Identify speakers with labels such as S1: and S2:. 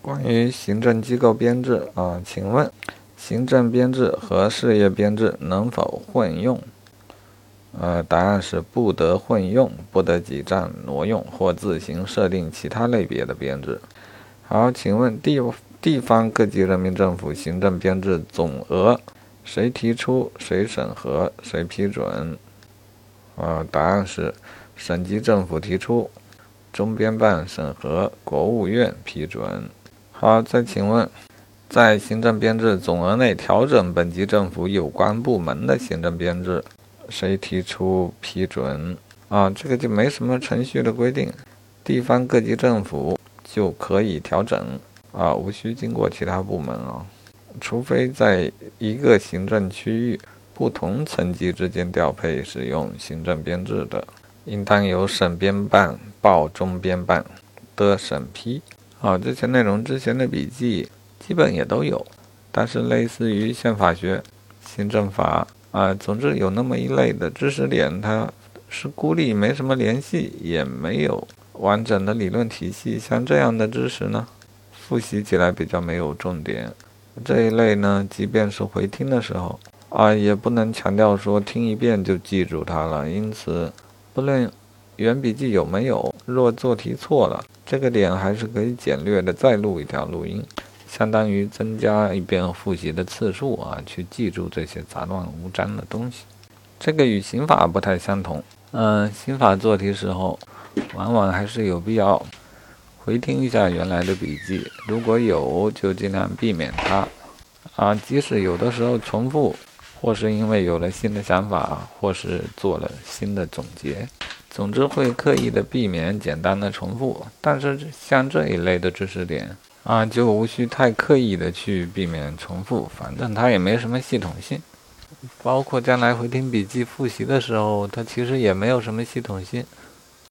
S1: 关于行政机构编制啊，请问行政编制和事业编制能否混用？呃，答案是不得混用，不得挤占挪用或自行设定其他类别的编制。好，请问地地方各级人民政府行政编制总额谁提出、谁审核、谁批准？呃，答案是省级政府提出，中编办审核，国务院批准。好，再请问，在行政编制总额内调整本级政府有关部门的行政编制。谁提出批准啊？这个就没什么程序的规定，地方各级政府就可以调整啊，无需经过其他部门啊，除非在一个行政区域不同层级之间调配使用行政编制的，应当由省编办报中编办的审批。啊，这些内容之前的笔记基本也都有，但是类似于宪法学、行政法。啊，总之有那么一类的知识点，它是孤立，没什么联系，也没有完整的理论体系。像这样的知识呢，复习起来比较没有重点。这一类呢，即便是回听的时候，啊，也不能强调说听一遍就记住它了。因此，不论原笔记有没有，若做题错了，这个点还是可以简略的再录一条录音。相当于增加一遍复习的次数啊，去记住这些杂乱无章的东西。这个与刑法不太相同。嗯，刑法做题时候，往往还是有必要回听一下原来的笔记，如果有，就尽量避免它。啊，即使有的时候重复，或是因为有了新的想法，或是做了新的总结，总之会刻意的避免简单的重复。但是像这一类的知识点，啊，就无需太刻意的去避免重复，反正它也没什么系统性。包括将来回听笔记复习的时候，它其实也没有什么系统性。